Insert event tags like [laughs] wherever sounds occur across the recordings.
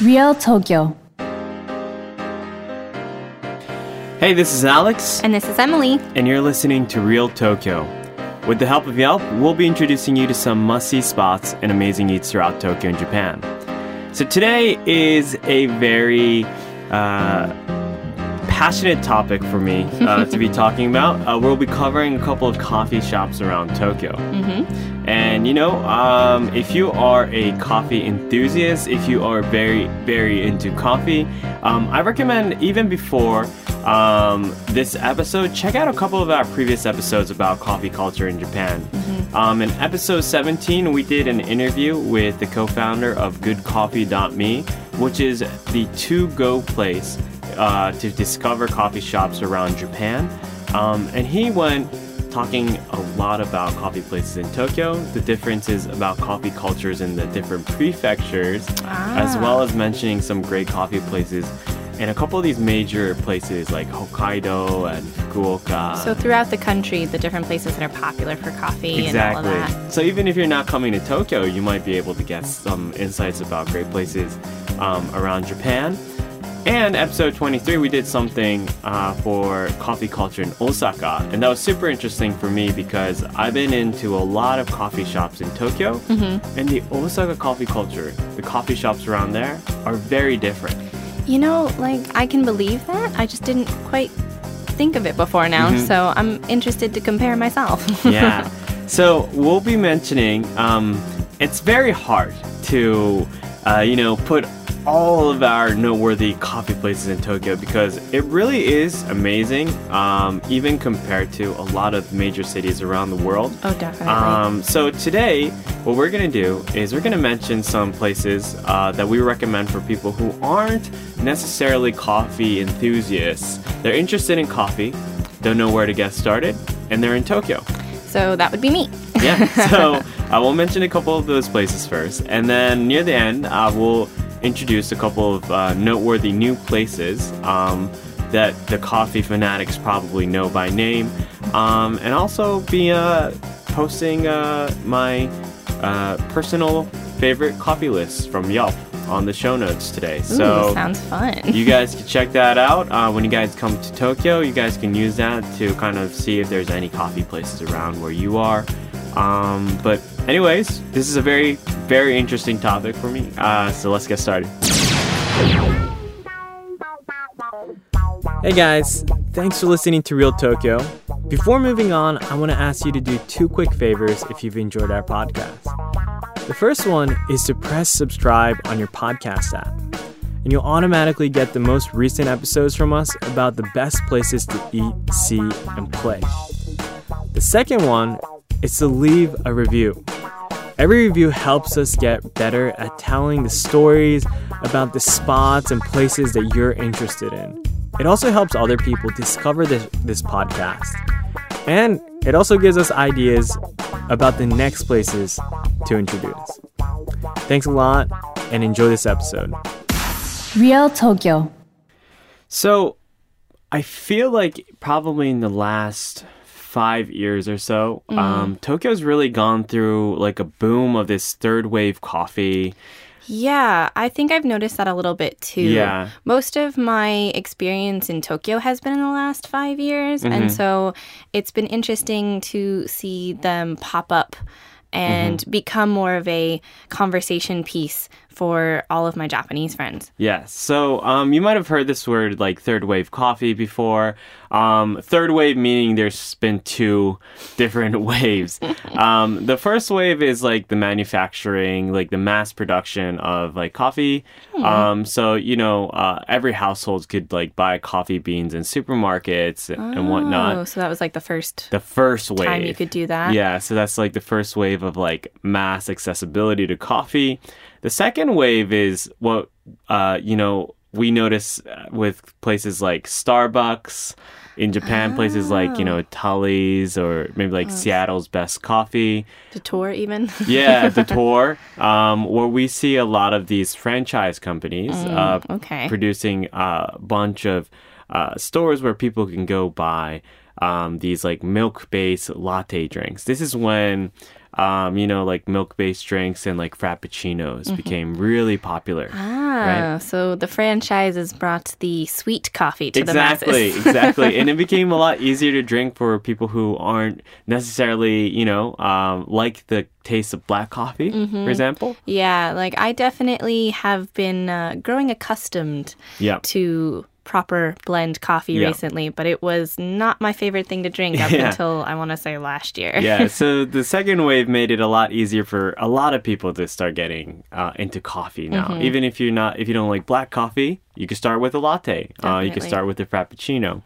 Real Tokyo Hey, this is Alex, And this is Emily. and you're listening to Real Tokyo. With the help of Yelp, we'll be introducing you to some must see spots and amazing eats throughout Tokyo and Japan. So, today is a very uh, passionate topic for me uh, [laughs] to be talking about. Uh, we'll be covering a couple of coffee shops around Tokyo. And you know, um, if you are a coffee enthusiast, if you are very, very into coffee, um, I recommend even before um, this episode, check out a couple of our previous episodes about coffee culture in Japan. Um, in episode 17, we did an interview with the co founder of GoodCoffee.me, which is the to go place uh, to discover coffee shops around Japan. Um, and he went talking a lot about coffee places in Tokyo, the differences about coffee cultures in the different prefectures, as well as mentioning some great coffee places in a couple of these major places like Hokkaido and Fukuoka. So throughout the country, the different places that are popular for coffee and all of that. Exactly. So even if you're not coming to Tokyo, you might be able to get some insights about great places um, around Japan. And episode 23, we did something uh, for coffee culture in Osaka. And that was super interesting for me because I've been into a lot of coffee shops in Tokyo. Mm-hmm. And the Osaka coffee culture, the coffee shops around there, are very different. You know, like I can believe that. I just didn't quite think of it before now. So I'm interested to compare myself. [laughs] yeah. So we'll be mentioning. Um, it's very hard to, uh, you know, put all of our noteworthy coffee places in Tokyo because it really is amazing, um, even compared to a lot of major cities around the world. oh, definitely. Um, so today, what we're gonna do is we're gonna mention some places uh, that we recommend for people who aren't necessarily coffee enthusiasts. They're interested in coffee, don't know where to get started, and they're in Tokyo. so that would be me. Yeah. So [laughs] I will mention a couple of those places first, and then near the end, I will introduce a couple of uh, noteworthy new places um, that the coffee fanatics probably know by name, um, and also be uh, posting uh, my uh, personal favorite coffee lists from Yelp on the show notes today. Ooh, so sounds fun. you guys [laughs] can check that out uh, when you guys come to Tokyo. You guys can use that to kind of see if there's any coffee places around where you are. Um, but, anyways, this is a very, very interesting topic for me. Uh, so let's get started. Hey guys, thanks for listening to Real Tokyo. Before moving on, I want to ask you to do two quick favors if you've enjoyed our podcast. The first one is to press subscribe on your podcast app, and you'll automatically get the most recent episodes from us about the best places to eat, see, and play. The second one is to leave a review. Every review helps us get better at telling the stories about the spots and places that you're interested in. It also helps other people discover this, this podcast. And it also gives us ideas about the next places to introduce. Thanks a lot and enjoy this episode. Real Tokyo So, I feel like probably in the last five years or so, um, Tokyo's really gone through like a boom of this third wave coffee. Yeah, I think I've noticed that a little bit too. Yeah. Most of my experience in Tokyo has been in the last five years. Mm-hmm. And so it's been interesting to see them pop up and Mm-hmm. become more of a conversation piece for all of my Japanese friends. Yes. So um, you might have heard this word like third wave coffee before. Um, third wave meaning there's been two [laughs] different [laughs] waves. Um, the first wave is like the manufacturing, like the mass production of like coffee. Um, so you know, uh, every household could like buy coffee beans in supermarkets and Oh, whatnot. so that was like the first The first wave. time you could do that. Yeah, so that's like the first wave of like mass accessibility to coffee. The second wave is what uh, you know we notice uh, with places like Starbucks in Japan, places like you know Tully's or maybe like Seattle's Best Coffee. Doutor, even. Yeah, the [laughs] tour, um, where we see a lot of these franchise companies uh, okay. producing a bunch of uh, stores where people can go buy um, these like milk-based latte drinks. This is when um, you know, like milk-based drinks and like frappuccinos Mm-hmm. became really popular. Ah, so the franchise has brought the sweet coffee to exactly, the masses. exactly. [laughs] Exactly. And it became a lot easier to drink for people who aren't necessarily, you know, um, like the taste of black coffee, Mm-hmm. for example. Yeah, like I definitely have been uh, growing accustomed Yeah. to proper blend coffee Yeah. recently, but it was not my favorite thing to drink up [laughs] Yeah. until I want to say last year. yeah, [laughs] so the second wave made it a lot easier for a lot of people to start getting uh, into coffee now. Mm-hmm. Even if you're not, if you don't like black coffee, you can start with a latte. Uh, you can start with a frappuccino.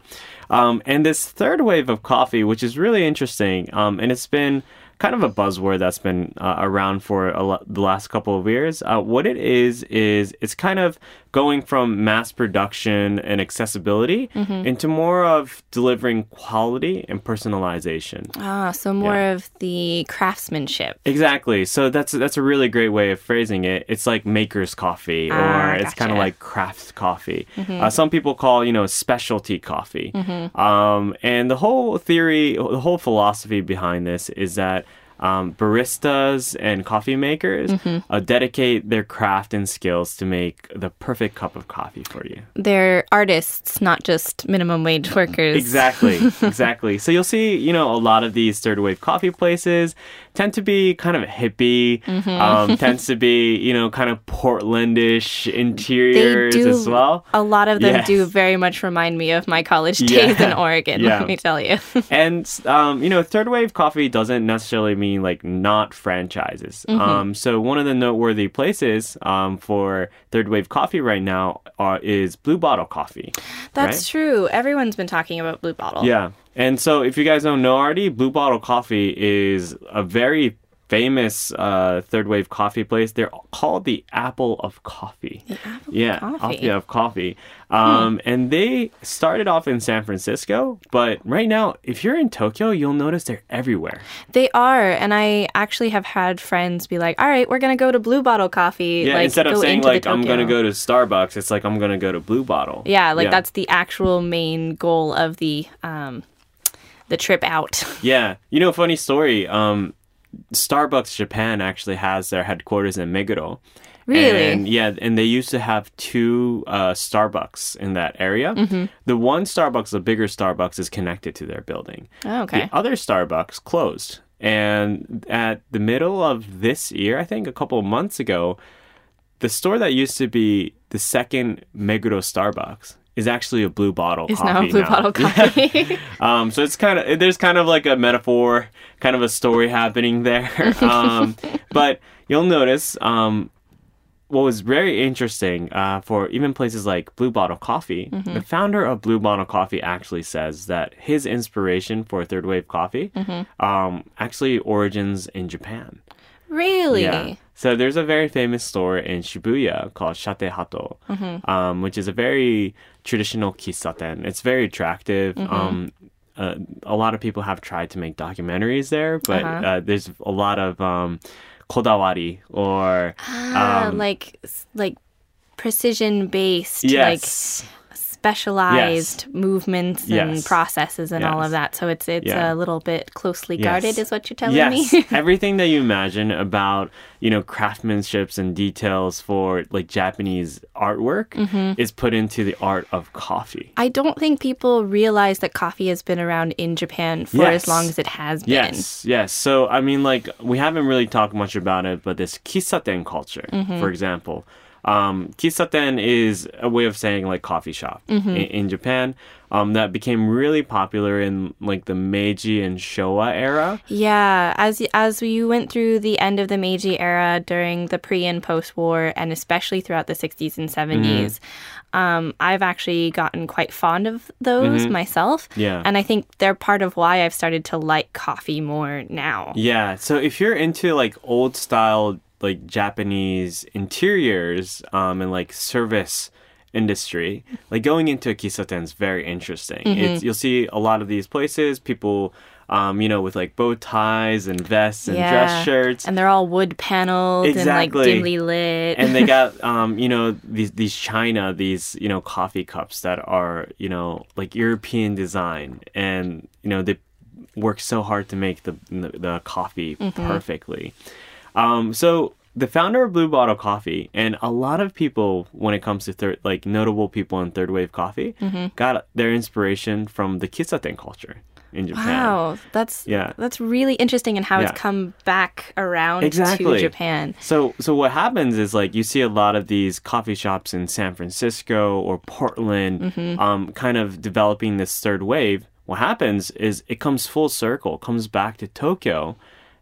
Um, and this third wave of coffee, which is really interesting, um, and it's been kind of a buzzword that's been uh, around for a lo- the last couple of years. Uh, what it is is it's kind of going from mass production and accessibility Mm-hmm. into more of delivering quality and personalization. Ah, so more Yeah. of the craftsmanship. Exactly. So that's that's a really great way of phrasing it. It's like maker's coffee, or Ah, it's kind of like craft coffee. Uh, some people call you know specialty coffee. Um, and the whole theory, the whole philosophy behind this is that. Um, baristas and coffee makers uh, dedicate their craft and skills to make the perfect cup of coffee for you. They're artists, not just minimum wage workers. Exactly, [laughs] exactly. So you'll see, you know, a lot of these third wave coffee places tend to be kind of hippie, Mm-hmm. um, [laughs] tends to be, you know, kind of Portlandish They interiors do. as well. A lot of them Yes. do very much remind me of my college days in [laughs] Oregon. Yeah. Let me tell you. And um, you know, third wave coffee doesn't necessarily mean like not franchises. Mm-hmm. Um, so one of the noteworthy places um, for third wave coffee right now are, is Blue Bottle Coffee. That's right? true. Everyone's been talking about Blue Bottle. Yeah. And so if you guys don't know already, Blue Bottle Coffee is a very famous uh, third wave coffee place. They're called the Apple of Coffee. The Apple of yeah, Coffee. Apple of Coffee. Um, And they started off in San Francisco, but right now, if you're in Tokyo, you'll notice they're everywhere. They are, and I actually have had friends be like, "All right, we're gonna go to Blue Bottle Coffee." Yeah, like, instead of saying like I'm gonna go to Starbucks, it's like I'm gonna go to Blue Bottle. Yeah, like that's the actual main goal of the um, the trip out. [laughs] Yeah. You know, funny story. Um, Starbucks Japan actually has their headquarters in Meguro. Really? And yeah, and they used to have two uh, Starbucks in that area. Mm-hmm. The one Starbucks, the bigger Starbucks, is connected to their building. Oh, okay. The other Starbucks closed. And at the middle of this year, I think a couple of months ago, the store that used to be the second Meguro Starbucks is actually a blue bottle It's coffee now a Blue Bottle Coffee. [laughs] um, so it's kind of there's kind of like a metaphor, kind of a story happening there. [laughs] Um, but you'll notice um, what was very interesting uh, for even places like Blue Bottle Coffee. The founder of Blue Bottle Coffee actually says that his inspiration for third wave coffee um, actually origins in Japan. really? Yeah. So there's a very famous store in Shibuya called Chatei Hatou, um, which is a very traditional kissaten. It's very attractive. Um, uh, a lot of people have tried to make documentaries there, but Uh-huh. uh, there's a lot of um, kodawari or Ah, um, like like precision based, yes, like specialized movements and Yes. processes and all of that. So it's it's Yeah. a little bit closely Yes. guarded, is what you're telling yes, me. [laughs] everything that you imagine about you know craftsmanships and details for like Japanese artwork Mm-hmm. is put into the art of coffee. I don't think people realize that coffee has been around in Japan for as long as it has been. Yes, yes. So I mean, like we haven't really talked much about it, but this kissaten culture, Mm-hmm. for example, um, kissaten is a way of saying like coffee shop Mm-hmm. in, in Japan. Um, that became really popular in like the Meiji and Showa era. Yeah, as as you went through the end of the Meiji era during the pre and post war, and especially throughout the 60s and 70s, um, I've actually gotten quite fond of those myself. Yeah. and I think they're part of why I've started to like coffee more now. Yeah. So if you're into like old style like Japanese interiors um, and like service industry, like going into a kissaten is very interesting. Mm-hmm. It's you'll see a lot of these places, people um, you know, with like bow ties and vests and dress shirts. and they're all wood paneled and like dimly lit. and they got [laughs] um you know these these china these you know coffee cups that are you know like european design and you know they work so hard to make the the, the coffee perfectly. Um, so the founder of Blue Bottle Coffee and a lot of people, when it comes to third, like notable people in third wave coffee, got their inspiration from the kissaten culture in Japan. Wow, that's Yeah. that's really interesting and how Yeah. it's come back around Exactly. to Japan. So, so what happens is like you see a lot of these coffee shops in San Francisco or Portland, um, kind of developing this third wave. What happens is it comes full circle, comes back to Tokyo,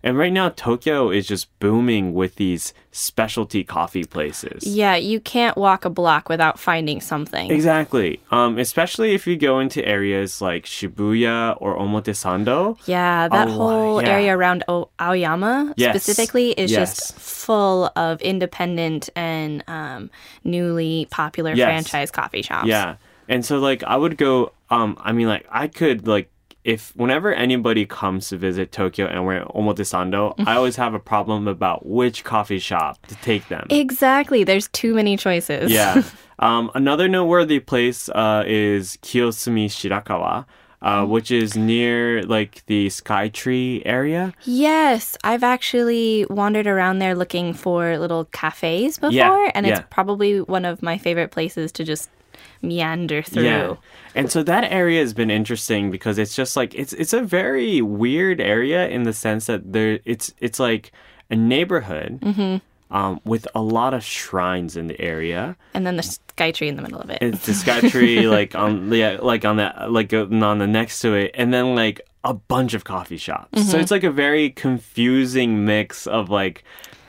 and right now Tokyo is just booming with these specialty coffee places. Yeah, you can't walk a block without finding something. Exactly. Um, especially if you go into areas like Shibuya or Omotesando. Yeah, that Oh, whole yeah. area around o- Aoyama Yes. specifically is Yes. just full of independent and um, newly popular Yes. franchise coffee shops. Yeah. And so like I would go um I mean like I could like if whenever anybody comes to visit Tokyo and we're in Omotesando, I [laughs] always have a problem about which coffee shop to take them. Exactly. There's too many choices. yeah. [laughs] Um, another noteworthy place uh, is Kiyosumi Shirakawa, uh, which is near like the Skytree area. Yes, I've actually wandered around there looking for little cafes before, Yeah, and it's probably one of my favorite places to just meander through. Yeah. And so that area has been interesting because it's just like it's it's a very weird area in the sense that there it's it's like a neighborhood um, with a lot of shrines in the area. And then the sky tree in the middle of it. It's the sky tree [laughs] like on yeah like on that like uh, on the next to it, and then like a bunch of coffee shops. So it's like a very confusing mix of like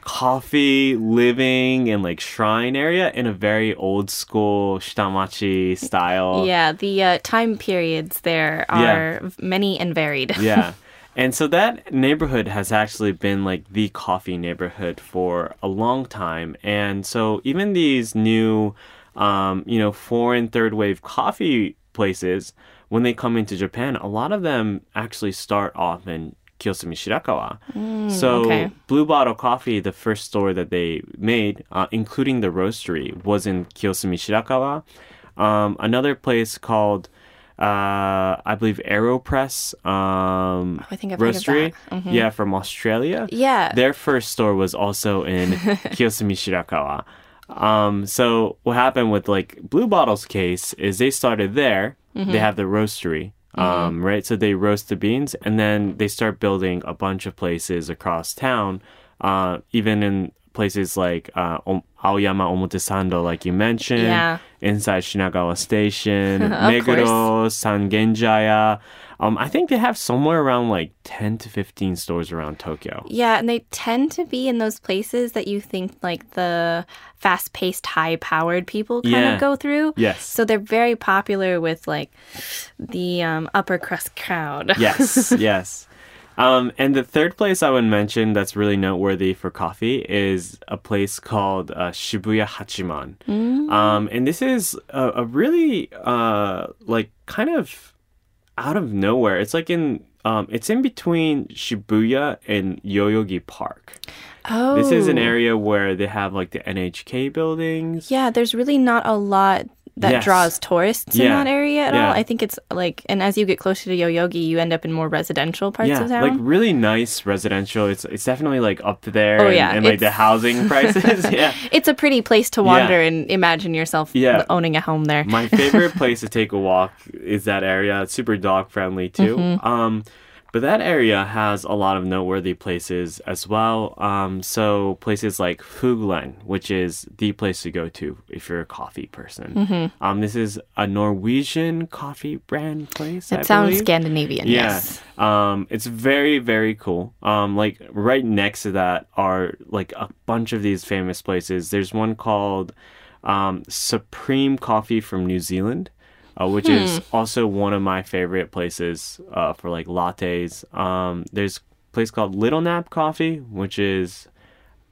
coffee, living, and like shrine area in a very old school shitamachi style. yeah, the uh, time periods there Yeah. are many and varied. [laughs] yeah. And so that neighborhood has actually been like the coffee neighborhood for a long time. And so even these new, um, you know, foreign third wave coffee places, when they come into Japan, a lot of them actually start off in Kiyosumi Shirakawa. so okay. Blue Bottle Coffee, the first store that they made, uh, including the roastery, was in Kiyosumi Shirakawa. Um, another place called, uh, I believe, Allpress um, I think I've Roastery. Mhm. Yeah, from Australia. Yeah. Their first store was also in [laughs] Kiyosumi Shirakawa. Um, so what happened with like Blue Bottle's case is they started there. Mm-hmm. They have the roastery. Um, right. So they roast the beans and then they start building a bunch of places across town. Uh, even in places like uh, Aoyama Omotesando, like you mentioned, Yeah. inside Shinagawa Station, [laughs] Meguro, Sangenjaya. Um, I think they have somewhere around like 10 to 15 stores around Tokyo. Yeah, and they tend to be in those places that you think like the fast-paced, high-powered people kind Yeah. of go through. Yes. So they're very popular with like the um, upper crust crowd. [laughs] Yes, yes. Um, and the third place I would mention that's really noteworthy for coffee is a place called uh, Shibuya Hachiman. Um, and this is a, a really uh, like kind of out of nowhere. It's like in um, it's in between Shibuya and Yoyogi Park. Oh. This is an area where they have like the NHK buildings. Yeah, there's really not a lot that Yes. draws tourists in that area at Yeah. all. I think it's like, and as you get closer to Yoyogi, you end up in more residential parts yeah, of town. like really nice residential. It's it's definitely like up there. Oh, and, yeah, and like the housing [laughs] prices. [laughs] yeah, it's a pretty place to wander and imagine yourself Yeah. owning a home there. My favorite [laughs] place to take a walk is that area. It's super dog friendly too. Mm-hmm. Um, but that area has a lot of noteworthy places as well. Um, so places like Fuglen, which is the place to go to if you're a coffee person. Mm-hmm. Um, this is a Norwegian coffee brand place. I it sounds believe. Scandinavian, Yeah. yes. Um, it's very, very cool. Um, like right next to that are like a bunch of these famous places. There's one called um, Supreme Coffee from New Zealand, uh, which is also one of my favorite places uh, for like lattes. Um, there's a place called Little Nap Coffee, which is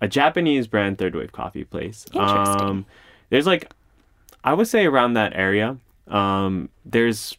a Japanese brand third wave coffee place. Interesting. Um, there's like, I would say around that area, um, there's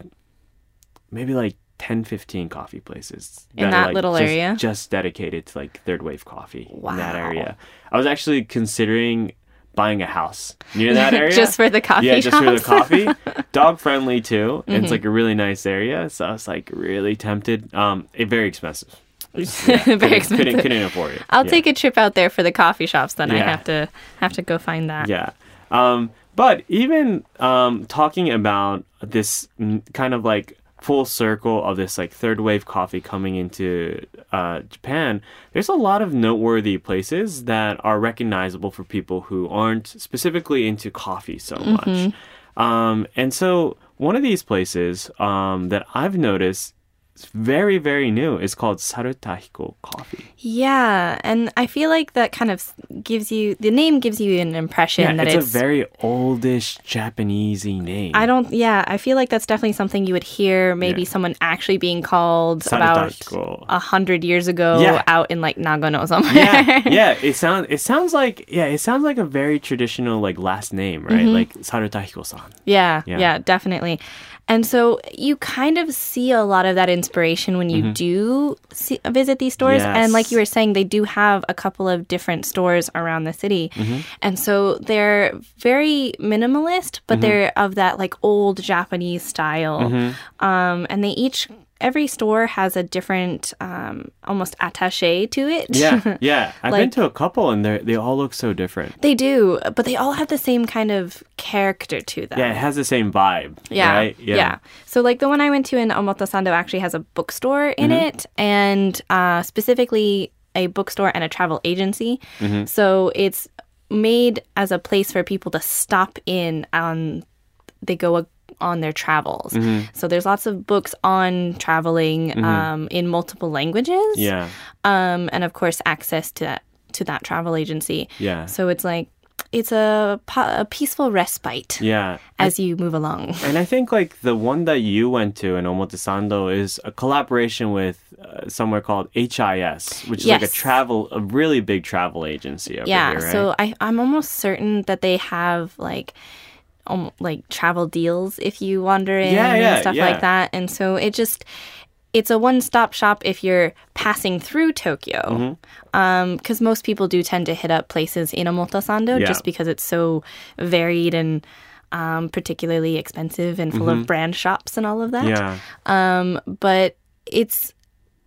maybe like 10, 15 coffee places In are, that like, little just, area? just dedicated to like third wave coffee in that area. I was actually considering buying a house near that [laughs] area. Just for the coffee Yeah, just for the coffee. [laughs] Dog friendly too. And Mm-hmm. it's like a really nice area. So I was like really tempted. Um, it, very expensive. [laughs] Very Couldn't- expensive. Couldn't, couldn't afford it. I'll Yeah. take a trip out there for the coffee shops. Then I have to have to go find that. Yeah. Um, but even um, talking about this mm, kind of like full circle of this like third wave coffee coming into uh, Japan, there's a lot of noteworthy places that are recognizable for people who aren't specifically into coffee so much. Um, and so one of these places um, that I've noticed is very, very new It's called Sarutahiko Coffee. Yeah, and I feel like that kind of gives you the name gives you an impression Yeah, that it's, it's, a very oldish Japanesey name. I don't. Yeah, I feel like that's definitely something you would hear. Maybe Yeah. someone actually being called about a hundred years ago Yeah. out in like Nagano somewhere. yeah, [laughs] yeah. It sounds it sounds like yeah, it sounds like a very traditional like last name, right? Mm-hmm. Like Sarutahiko-san. Yeah, Yeah. yeah, definitely. And so you kind of see a lot of that inspiration when you mm-hmm. do see, visit these stores. And like you were saying, they do have a couple of different stores around the city. Mm-hmm. And so they're very minimalist, but mm-hmm. they're of that like old Japanese style. Um, and they each, every store has a different, um, almost attache to it. Yeah, [laughs] yeah. I've been to a couple and they they all look so different. they do, but they all have the same kind of character to them. Yeah, it has the same vibe. Yeah, Right? yeah. So like the one I went to in Omotesando actually has a bookstore in Mm-hmm. it, and uh, specifically a bookstore and a travel agency. Mm-hmm. So it's made as a place for people to stop in on. They go on their travels. Mm-hmm. So there's lots of books on traveling um, in multiple languages. Yeah. Um, and of course access to that to that travel agency. Yeah. So it's like it's a, a peaceful respite Yeah. as you move along. [laughs] And I think like the one that you went to in Omotesando is a collaboration with uh, somewhere called HIS, which is like a travel, a really big travel agency over yeah here, right? so I, i'm almost certain that they have like um, like travel deals if you wander in Yeah, yeah, and stuff yeah. like that and so it just it's a one-stop shop if you're passing through tokyo Mm-hmm. because most people do tend to hit up places in omotesando Yeah. just because it's so varied and um, particularly expensive and full of brand shops and all of that Mm-hmm. yeah. um, but it's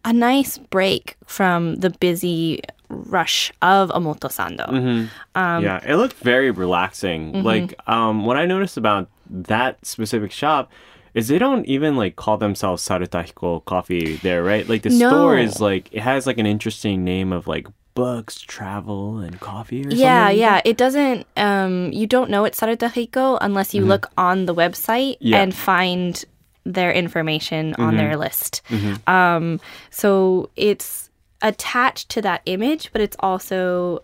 a nice break from the busy rush of Omotesando. Mm-hmm. yeah, it looked very relaxing. Like, um, what I noticed about that specific shop is they don't even like call themselves Sarutahiko Coffee there, right? Like the No. store is like it has like an interesting name of like books, travel, and coffee or Yeah, something. yeah. It doesn't, um, you don't know it's Sarutahiko unless you look on the website Mm-hmm. Yeah. and find their information on their Mm-hmm. list. Um, so it's attached to that image, but it's also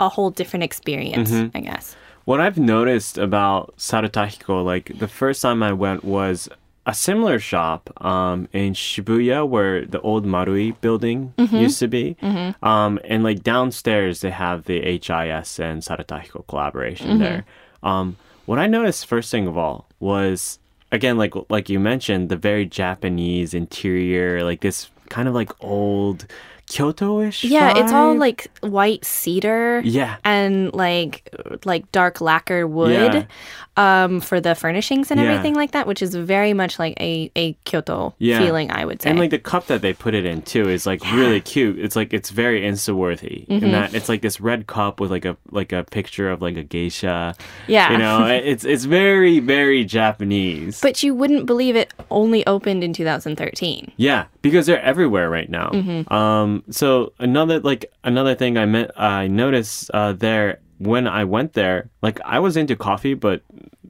a whole different experience, Mm-hmm. I guess. What I've noticed about Sarutahiko, like the first time I went was a similar shop um, in Shibuya where the old Marui building used to be. Um, and like downstairs, they have the HIS and Sarutahiko collaboration there. Um, what I noticed first thing of all was, again, like like you mentioned, the very Japanese interior, like this kind of like old Kyoto-ish. Yeah, it's all like white cedar. Yeah. And like like dark lacquer wood um for the furnishings and Yeah. everything like that, which is very much like a, a Kyoto Yeah. feeling, I would say. And like the cup that they put it in too is like really cute. It's like it's very insta worthy. Mm-hmm. In that it's like this red cup with like a like a picture of like a geisha. Yeah. You know, [laughs] it's it's very, very Japanese. but you wouldn't believe it only opened in 2013. yeah, because they're everywhere right now. Mm-hmm. Um so another like another thing I meant I noticed uh there when I went there, like I was into coffee, but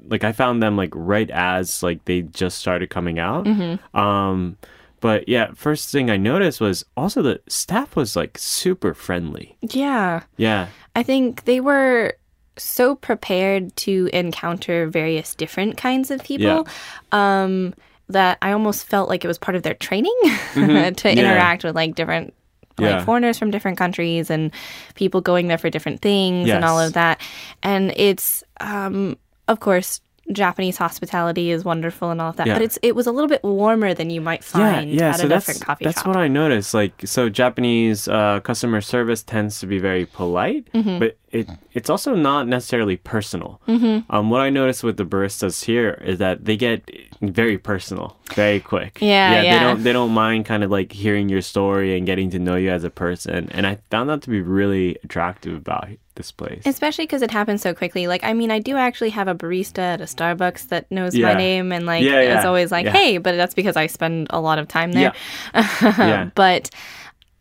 like I found them like right as like they just started coming out. Mm-hmm. Um, but yeah, first thing I noticed was also the staff was like super friendly. Yeah. Yeah, I think they were so prepared to encounter various different kinds of people um, that I almost felt like it was part of their training [laughs] to interact with like different like Yeah. foreigners from different countries and people going there for different things and all of that. And it's um, of course Japanese hospitality is wonderful and all of that, Yeah. but it's it was a little bit warmer than you might find at a different coffee that's shop. what I noticed. Like, so Japanese uh, customer service tends to be very polite, Mm-hmm. but it it's also not necessarily personal. Mm-hmm. Um, what I noticed with the baristas here is that they get very personal, very quick. Yeah, They yeah. don't they don't mind kind of like hearing your story and getting to know you as a person, and I found that to be really attractive about this place. Especially because it happens so quickly. Like, I mean, I do actually have a barista at a Starbucks that knows Yeah. my name and like Yeah, is always like, yeah. "Hey," but that's because I spend a lot of time there. yeah. [laughs] but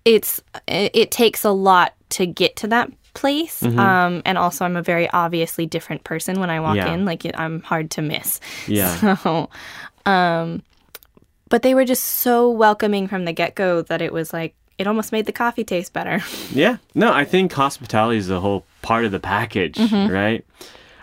it's it, it takes a lot to get to that place Mm-hmm. um and also i'm a very obviously different person when i walk Yeah. in like i'm hard to miss Yeah. [laughs] so um but they were just so welcoming from the get-go that it was like it almost made the coffee taste better [laughs] Yeah. No, I think hospitality is a whole part of the package, Mm-hmm. right?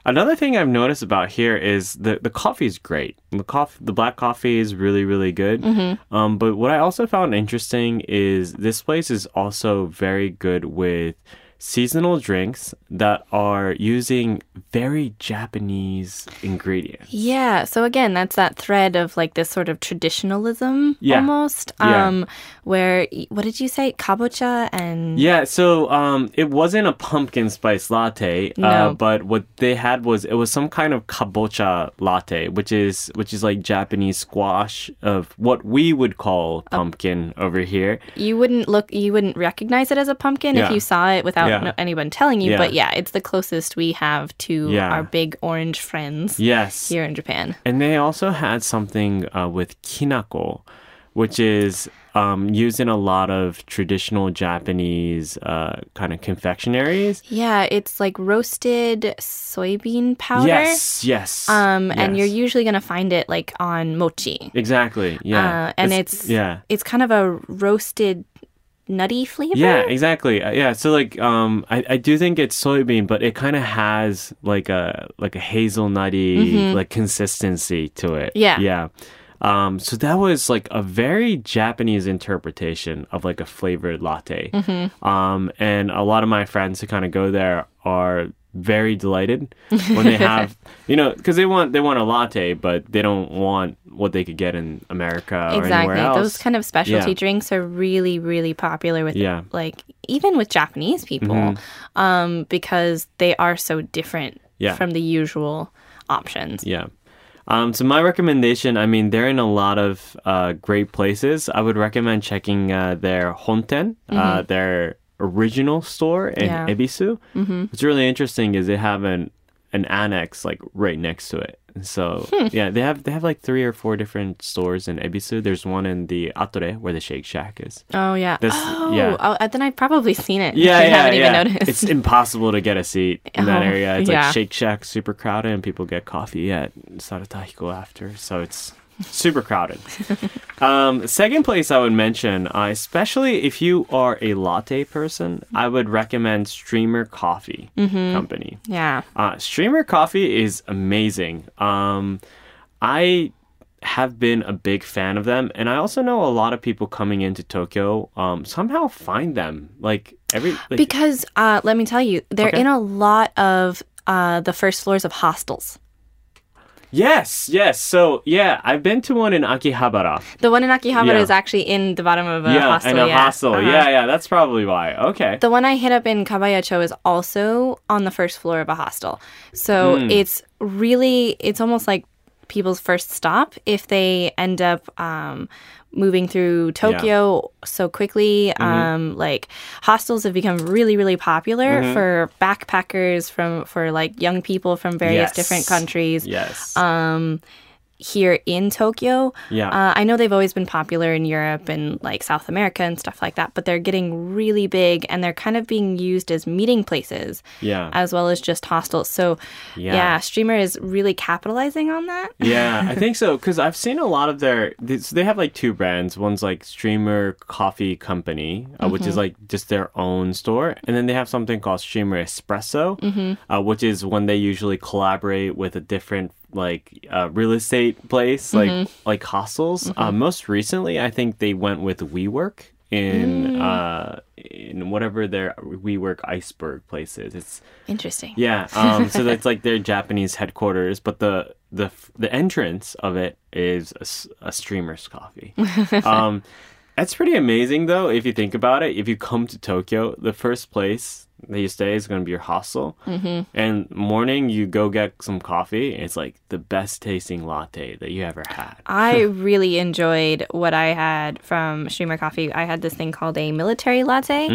Another thing I've noticed about here is the the coffee is great. The coffee, the black coffee is really really good. Mm-hmm. Um, but what I also found interesting is this place is also very good with seasonal drinks that are using very Japanese ingredients. yeah so again that's that thread of like this sort of traditionalism Yeah. almost Yeah. um where what did you say kabocha and Yeah, so um, it wasn't a pumpkin spice latte, uh, No. but what they had was it was some kind of kabocha latte, which is which is like Japanese squash of what we would call pumpkin over here. you wouldn't look you wouldn't recognize it as a pumpkin Yeah. if you saw it without Yeah. no, anyone telling you Yeah. but yeah it's the closest we have to Yeah. our big orange friends Yes, here in japan and they also had something uh, with kinako, which is um, used in a lot of traditional Japanese uh, kind of confectionaries. yeah it's like roasted soybean powder Yes, yes. um and you're usually going to find it like on mochi exactly yeah, uh, and it's, yeah. it's kind of a roasted nutty flavor Yeah, exactly. Uh, Yeah, so like um I, I do think it's soybean, but it kind of has like a like a hazelnutty like consistency to it. Mm-hmm. Yeah. Yeah. Um so that was like a very Japanese interpretation of like a flavored latte. Mm-hmm. Um and a lot of my friends who kind of go there are very delighted [laughs] when they have you know because they want they want a latte but they don't want what they could get in america or Exactly. anywhere else Those kind of specialty Yeah. drinks are really, really popular with Yeah. like even with Japanese people, um, because they are so different Yeah. from the usual options. Yeah. Um, so my recommendation, I mean, they're in a lot of uh, great places. I would recommend checking uh, their Honten, uh, their original store in. Yeah. Ebisu. Mm-hmm. What's really interesting is they have an an annex like right next to it. So Hmm. yeah, they have they have like three or four different stores in Ebisu. There's one in the Atore where the Shake Shack is. Oh yeah. This- oh, yeah. oh, uh, then I've probably seen it. Yeah, [laughs] I yeah, haven't yeah. even noticed. It's impossible to get a seat in that Oh, area. It's yeah. like Shake Shack, super crowded, and people get coffee at Sarutahiko after, so it's super crowded. um, second place I would mention, uh, especially if you are a latte person, I would recommend Streamer Coffee Mm-hmm. Company. yeah. Uh, Streamer Coffee is amazing. Um, I have been a big fan of them, and I also know a lot of people coming into Tokyo um, somehow find them like every like, Because uh, let me tell you, they're Okay. in a lot of uh, the first floors of hostels. Yes, yes. So yeah, I've been to one in Akihabara. The one in Akihabara Yeah. is actually in the bottom of a yeah, hostel. in a yeah. hostel. Uh-huh. Yeah, yeah. That's probably why. Okay. The one I hit up in Kabayacho is also on the first floor of a hostel. So Hmm. it's really, it's almost like people's first stop if they end up um, moving through Tokyo so quickly. Mm-hmm. Um, like hostels have become really, really popular Mm-hmm. for backpackers from for like young people from various Yes. different countries yes. um, here in Tokyo. Yeah. Uh, I know they've always been popular in Europe and like South America and stuff like that, but they're getting really big and they're kind of being used as meeting places yeah. as well as just hostels. So, Yeah. yeah, Streamer is really capitalizing on that. [laughs] yeah, I think so because I've seen a lot of their. They, so they have like two brands. One's like Streamer Coffee Company, uh, which is Mm-hmm. like just their own store, and then they have something called Streamer Espresso, Mm-hmm. uh, which is when they usually collaborate with a different like uh, real estate place, like Mm-hmm. like hostels. Uh, most recently, I think they went with WeWork. In Mm. uh in whatever their WeWork iceberg place is, it's Interesting. yeah. Um, so that's [laughs] like their Japanese headquarters, but the the the entrance of it is a streamer's coffee. [laughs] um, that's pretty amazing, though, if you think about it. If you come to Tokyo, the first place that you stay is going to be your hostel. Mm-hmm. And morning, you go get some coffee. It's like the best tasting latte that you ever had. [laughs] I really enjoyed what I had from Streamer Coffee. I had this thing called a military latte,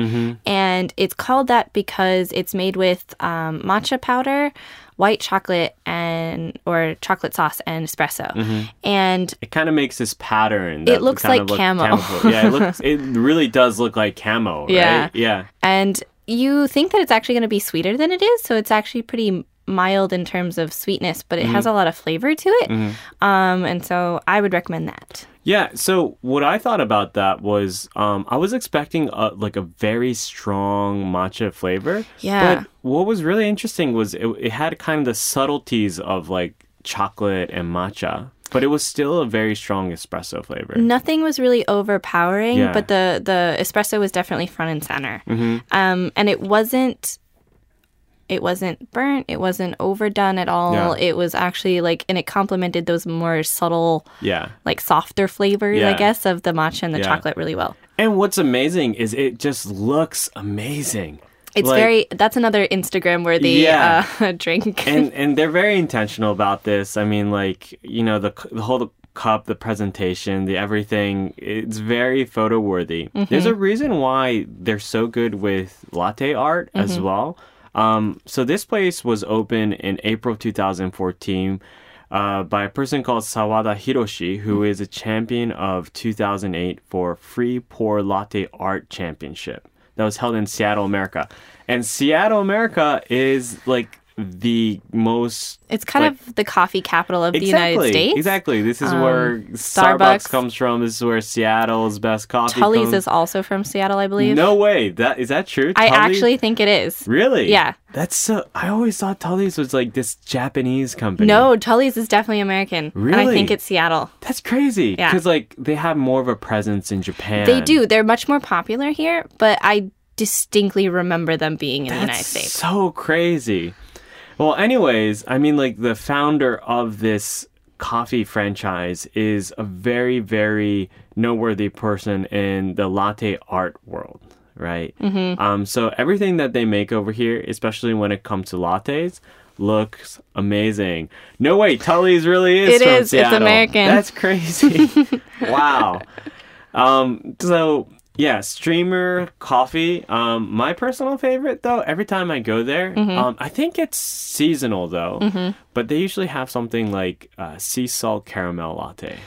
and it's called that because it's made with um, matcha powder, white chocolate, and or chocolate sauce and espresso. Mm-hmm. And It kind of makes this pattern. It looks like look camo. camouflage. Yeah, it looks. It really does look like camo. Right? Yeah. yeah. and you think that it's actually going to be sweeter than it is, so it's actually pretty mild in terms of sweetness, but it has mm-hmm. a lot of flavor to it. Mm-hmm. Um, and so I would recommend that. Yeah. So what I thought about that was, um, I was expecting a, like a very strong matcha flavor. Yeah. But what was really interesting was it, it had kind of the subtleties of like chocolate and matcha, but it was still a very strong espresso flavor. Nothing was really overpowering, Yeah. but the the espresso was definitely front and center. Um, and it wasn't it wasn't burnt. It wasn't overdone at all. Yeah. It was actually like, and it complemented those more subtle, Yeah. like softer flavors, I guess, of the matcha and the Yeah. chocolate really well. And what's amazing is it just looks amazing. It's Like- very. That's another Instagram worthy Yeah. uh, [laughs] drink. and and they're very intentional about this. I mean, like you know, the the whole cup, the presentation, the everything. It's very photo worthy. There's a reason why they're so good with latte art as well. Um, so this place was opened in April 2014. Uh, by a person called Sawada Hiroshi, who is a champion of 2008 for Free Pour Latte Art Championship that was held in Seattle, America. And Seattle, America is like the most it's kind like- of the coffee capital of the United States. Um, exactly. This is where Starbucks, Starbucks. comes from. This is where Seattle's best coffee. Tully's comes. is also from Seattle, I believe. no way. That is that true? I Tully's? actually think it is. really Yeah. That's so. I always thought Tully's was like this Japanese company. No, Tully's is definitely American. really? And I think it's Seattle. that's crazy. Yeah. because like they have more of a presence in Japan. They do. They're much more popular here, but I distinctly remember them being in the United States. so crazy. Well, anyways, I mean, like the founder of this coffee franchise is a very, very noteworthy person in the latte art world, right? Mm-hmm. Um, so everything that they make over here, especially when it comes to lattes, looks amazing. No way, Tully's really is. It from is. It's Seattle. American. That's crazy. [laughs] wow. Um, so yeah, streamer coffee. Um, my personal favorite though, every time I go there, Mm-hmm. um, I think it's seasonal though, but they usually have something like uh, sea salt caramel latte.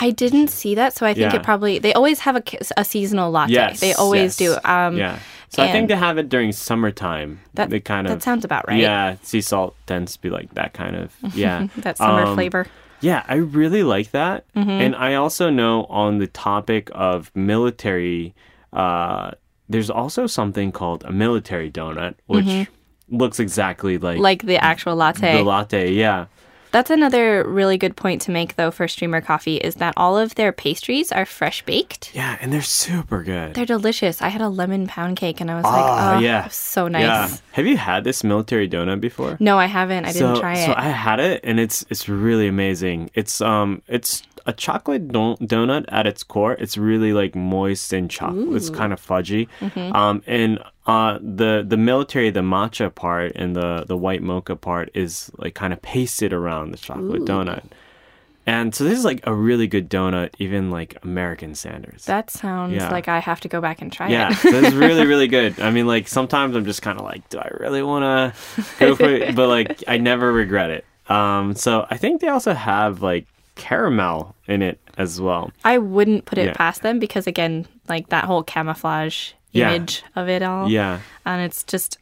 I didn't see that, so I think Yeah. it probably they always have a, a seasonal latte. Yes, they always yes. do. Um, yeah, so I think they have it during summertime. That they kind of that sounds about right. Yeah, sea salt tends to be like that kind of yeah. [laughs] that summer Um, flavor. Yeah, I really like that. Mm-hmm. And I also know on the topic of military, uh, there's also something called a military donut, which looks exactly like, Mm-hmm. Like the actual latte. the latte. Yeah. That's another really good point to make, though, for Streamer Coffee is that all of their pastries are fresh baked. Yeah, and they're super good. They're delicious. I had a lemon pound cake and I was Ah, like, oh, yeah. so nice. Yeah. Have you had this military donut before? No, I haven't. I didn't try it. so. I had it, and it's it's really amazing. It's um it's a chocolate don- donut at its core. It's really like moist and chocolate. It's kind of fudgy. Mm-hmm. Um and uh the the military the matcha part and the the white mocha part is like kind of pasted around the chocolate donut. And so this is like a really good donut, even like American standards. that sounds Yeah. like I have to go back and try Yeah, it. Yeah, so it's really, [laughs] really good. I mean, like sometimes I'm just kind of like, do I really want to go for it? But like, I never regret it. Um, so I think they also have like caramel in it as well. I wouldn't put it Yeah. past them because, again, like that whole camouflage Yeah. image of it all. Yeah, and it's just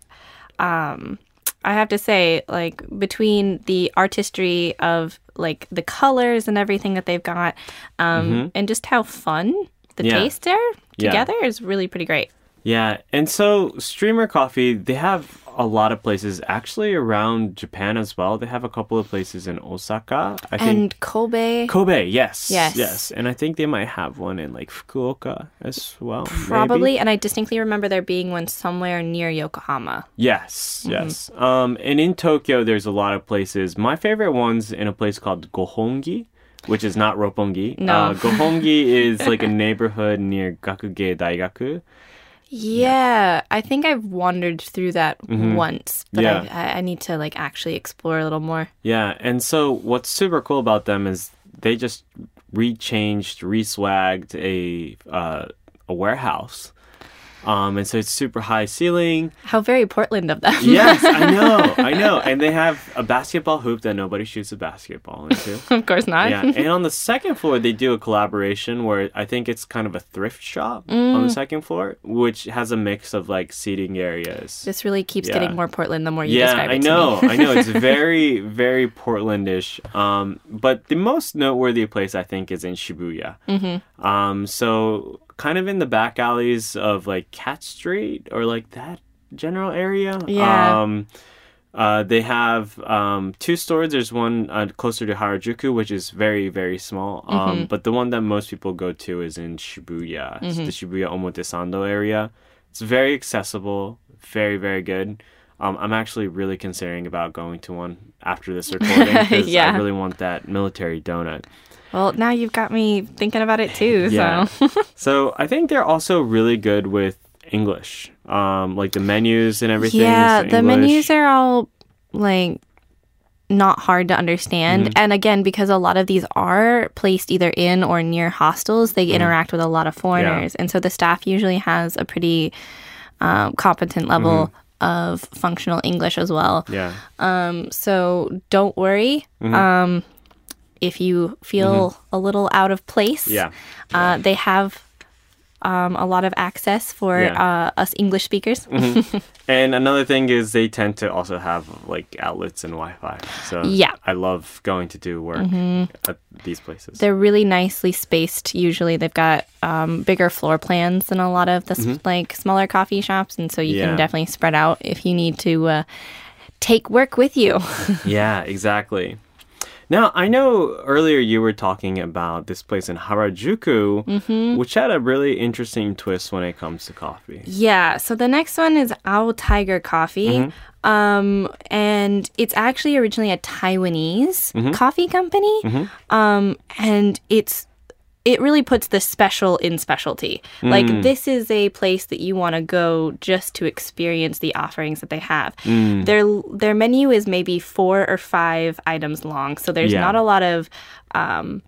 um i have to say like between the artistry of like the colors and everything that they've got um and just how fun the Mm-hmm. Yeah. taste are Yeah. together is really pretty great yeah. And so Streamer Coffee, they have a lot of places actually around Japan as well. They have a couple of places in Osaka. I think And Kobe. Kobe, yes. Yes. Yes. And I think they might have one in like Fukuoka as well. maybe. Probably, and I distinctly remember there being one somewhere near Yokohama. Yes, Mm-hmm. yes. Um, and in Tokyo, there's a lot of places. My favorite one's in a place called Gohongi, which is not Roppongi. No. Uh, Gohongi is like a neighborhood near Gakugei Daigaku. Yeah, I think I've wandered through that once, but Mm-hmm. Yeah. I, I need to like actually explore a little more. Yeah, and so what's super cool about them is they just rechanged, reswagged a uh, a warehouse. Um, and so it's super high ceiling. How very Portland of them. Yes, I [laughs] know, I know. And they have a basketball hoop that nobody shoots a basketball into. [laughs] of course not. yeah, and on the [laughs] second floor they do a collaboration where I think it's kind of a thrift shop on the second floor, which has a mix of like seating areas. This really keeps Yeah. getting more Portland the more you yeah, describe it I to know. I know. It's very, very Portlandish. Um, but the most noteworthy place I think is in Shibuya. Mm-hmm. Um, so kind of in the back alleys of like Cat Street or like that general area. Yeah. Um, uh, they have um, two stores. There's one uh, closer to Harajuku, which is very, very small. Um, Mm-hmm. But the one that most people go to is in Shibuya, Mm-hmm. the Shibuya Omotesando area. It's very accessible, very, very good. Um, I'm actually really considering about going to one after this [laughs] recording because Yeah. I really want that military donut. Well, now you've got me thinking about it too. Yeah. So [laughs] So I think they're also really good with English, um, like the menus and everything. yeah, the menus are all like not hard to understand. Mm-hmm. And again, because a lot of these are placed either in or near hostels, they interact with a lot of foreigners. And so the staff usually has a pretty um, competent level of functional English as well. Yeah. Um, so don't worry. Um, if you feel a little out of place, Yeah. uh, they have um, a lot of access for Yeah. uh, us English speakers. [laughs] And another thing is they tend to also have like outlets and Wi-Fi. So Yeah. I love going to do work at these places. They're really nicely spaced. Usually, they've got um, bigger floor plans than a lot of the s like smaller coffee shops, and so you Mm-hmm. Yeah. can definitely spread out if you need to uh, take work with you. [laughs] yeah, exactly. Now I know earlier you were talking about this place in Harajuku, Mm-hmm. which had a really interesting twist when it comes to coffee. yeah. So the next one is AOTIGER Coffee. Um, and it's actually originally a Taiwanese coffee company. Um, and it's it really puts the special in specialty. Like this is a place that you want to go just to experience the offerings that they have. Their their menu is maybe four or five items long, so there's Yeah. not a lot of um,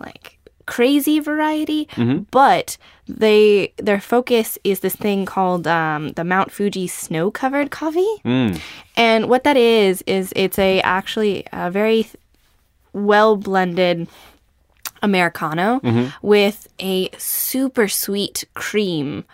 like crazy variety, but they their focus is this thing called um, the Mount Fuji snow covered coffee. And what that is is it's a actually a very well blended americano with a super sweet cream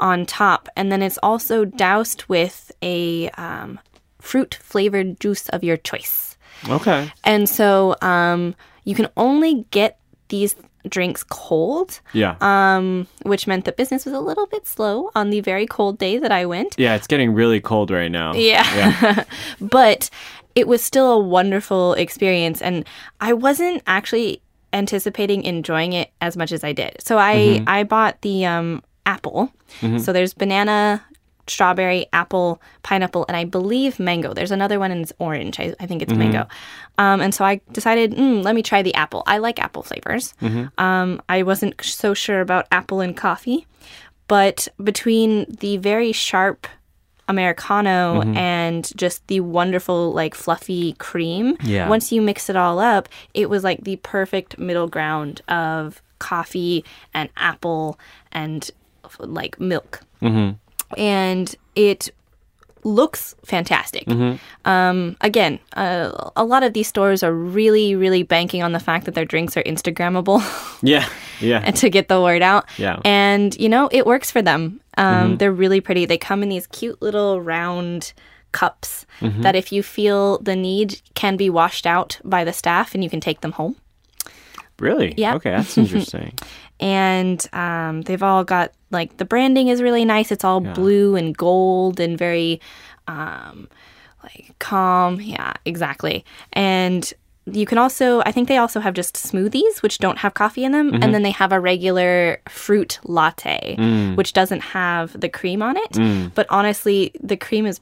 on top, and then it's also doused with a um, fruit flavored juice of your choice. Okay. And so um, you can only get these drinks cold, Yeah. um, which meant that business was a little bit slow on the very cold day that I went. yeah, it's getting really cold right now. Yeah. [laughs] but it was still a wonderful experience. And I wasn't actually anticipating enjoying it as much as I did. So I, I bought the um, apple. So there's banana, strawberry, apple, pineapple, and I believe mango. There's another one and it's orange. I, I think it's mango. Um, and so I decided, mm, let me try the apple. I like apple flavors. Um, I wasn't so sure about apple and coffee. But between the very sharp americano mm-hmm. and just the wonderful like fluffy cream. Yeah. once you mix it all up it was like the perfect middle ground of coffee and apple and like milk. Mm-hmm. And it looks fantastic um, again uh, a lot of these stores are really really banking on the fact that their drinks are instagrammable [laughs] Yeah. Yeah. and to get the word out. Yeah. And, you know, it works for them. Um, They're really pretty. They come in these cute little round cups that, if you feel the need, can be washed out by the staff and you can take them home. Really? Yeah. Okay, that's [laughs] interesting. And um, they've all got like the branding is really nice. It's all blue and gold and very um, like calm. Yeah, exactly. And you can also, I think they also have just smoothies, which don't have coffee in them. And then they have a regular fruit latte, which doesn't have the cream on it. But honestly, the cream is